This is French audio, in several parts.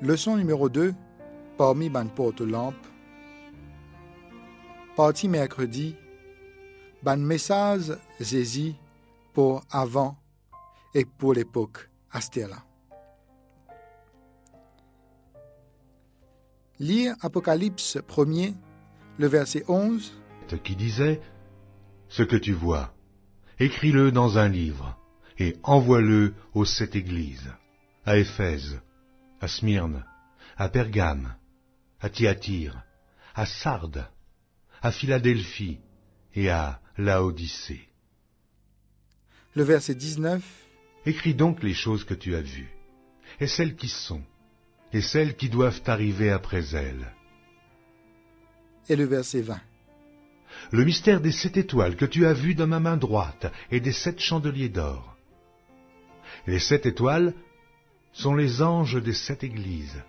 Leçon numéro 2, parmi ban porte-lampe. Partie mercredi, ban message Jésus pour avant et pour l'époque Astella. Lire Apocalypse 1er, le verset 11. qui disait Ce que tu vois, écris-le dans un livre et envoie-le aux sept églises, à Éphèse, à Smyrne, à Pergame, à Thyatire, à Sardes, à Philadelphie et à Laodicée. Le verset 19. Écris donc les choses que tu as vues, et celles qui sont, et celles qui doivent arriver après elles. Et le verset 20. Le mystère des sept étoiles que tu as vues dans ma main droite et des sept chandeliers d'or. Les sept étoiles sont les anges des sept églises,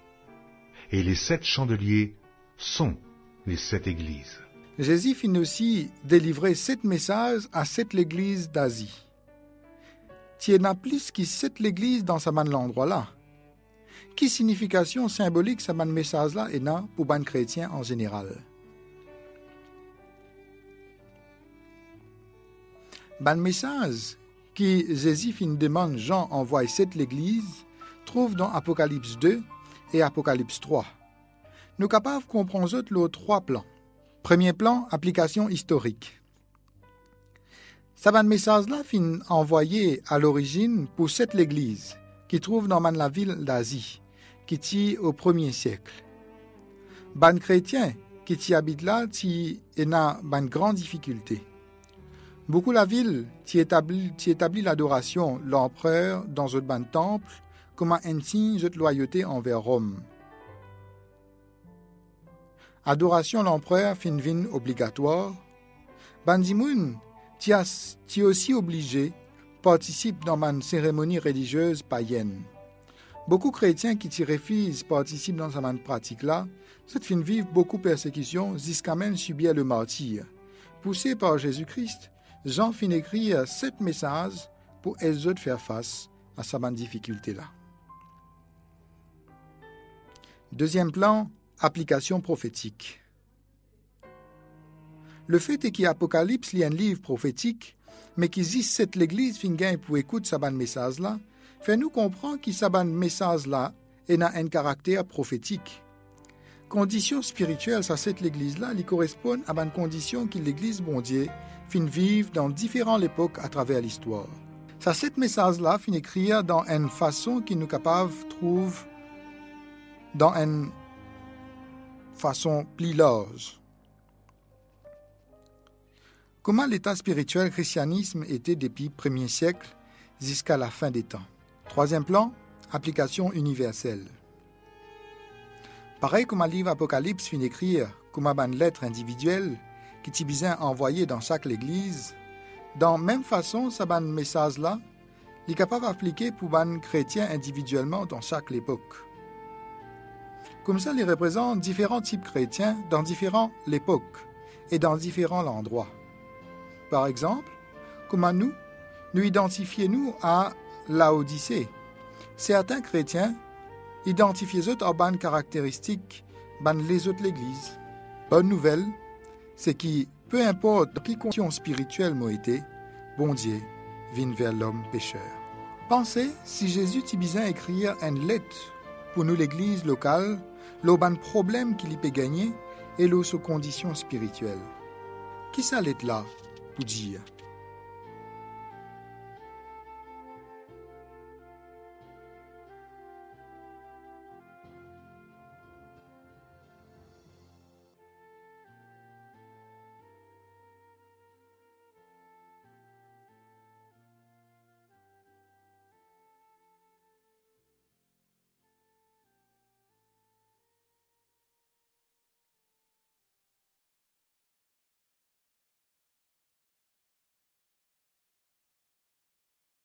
et les sept chandeliers sont les sept églises. Jésus finit aussi délivrer sept messages à sept églises d'Asie. Tu en as plus qui sept l'église dans ce l'endroit-là. Quelle signification symbolique ce message-là est pour les chrétiens en général? Ban message qui Jésus fin demande Jean envoie sept l'église trouve dans Apocalypse 2 et Apocalypse 3. Nous capables de comprendre les trois plans. Premier plan, application historique. Ce message-là fin envoyé à l'origine pour cette l'église qui trouve dans la ville d'Asie, qui tient au premier siècle. Ban chrétien qui y habite là, qui a une grande difficulté. Beaucoup la ville qui établit, établit l'adoration l'empereur dans un ban temple comme un signe de loyauté envers Rome. Adoration l'empereur fin vin obligatoire. Bandimoun tu es aussi obligé participe dans une cérémonie religieuse païenne. Beaucoup de chrétiens qui t'y refusent participent dans cette pratique-là, cette fin vivre beaucoup de persécutions jusqu'à même subir le martyr. Poussé par Jésus-Christ, Jean fin écrire sept messages pour eux faire face à sa difficulté-là. Deuxième plan, application prophétique. Le fait est qu'Apocalypse lit un livre prophétique, mais qu'il dit cette l'église fingain pour écouter ce message là, fait nous comprendre que ce message là a un caractère prophétique. Conditions spirituelles à cette l'église là, lui correspondent à une condition que l'église bon Dieu fin dans différentes époques à travers l'histoire. Ça, cette message là fin écrire dans une façon qui nous capable trouve dans une façon plus large. Comment l'état spirituel christianisme était depuis le premier siècle jusqu'à la fin des temps? Troisième plan, application universelle. Pareil comme un livre Apocalypse finit écrire comme une lettre individuelle qui est bien envoyée dans chaque église, dans même façon, ce message-là, est capable d'appliquer pour les chrétiens individuellement dans chaque époque. Comme ça, il représente différents types chrétiens dans différentes époques et dans différents endroits. Par exemple, comment nous, nous identifions-nous à l'Odyssée Certains chrétiens identifient eux à bonnes caractéristiques ban les autres l'Église. Bonne nouvelle, c'est que peu importe qui condition spirituelle m'a été, bon Dieu vient vers l'homme pécheur. Pensez si Jésus t'y écrire une lettre pour nous l'Église locale, l'auban problème qu'il y peut gagner et l'eau conditions spirituelles. Qui ça l'est là dia.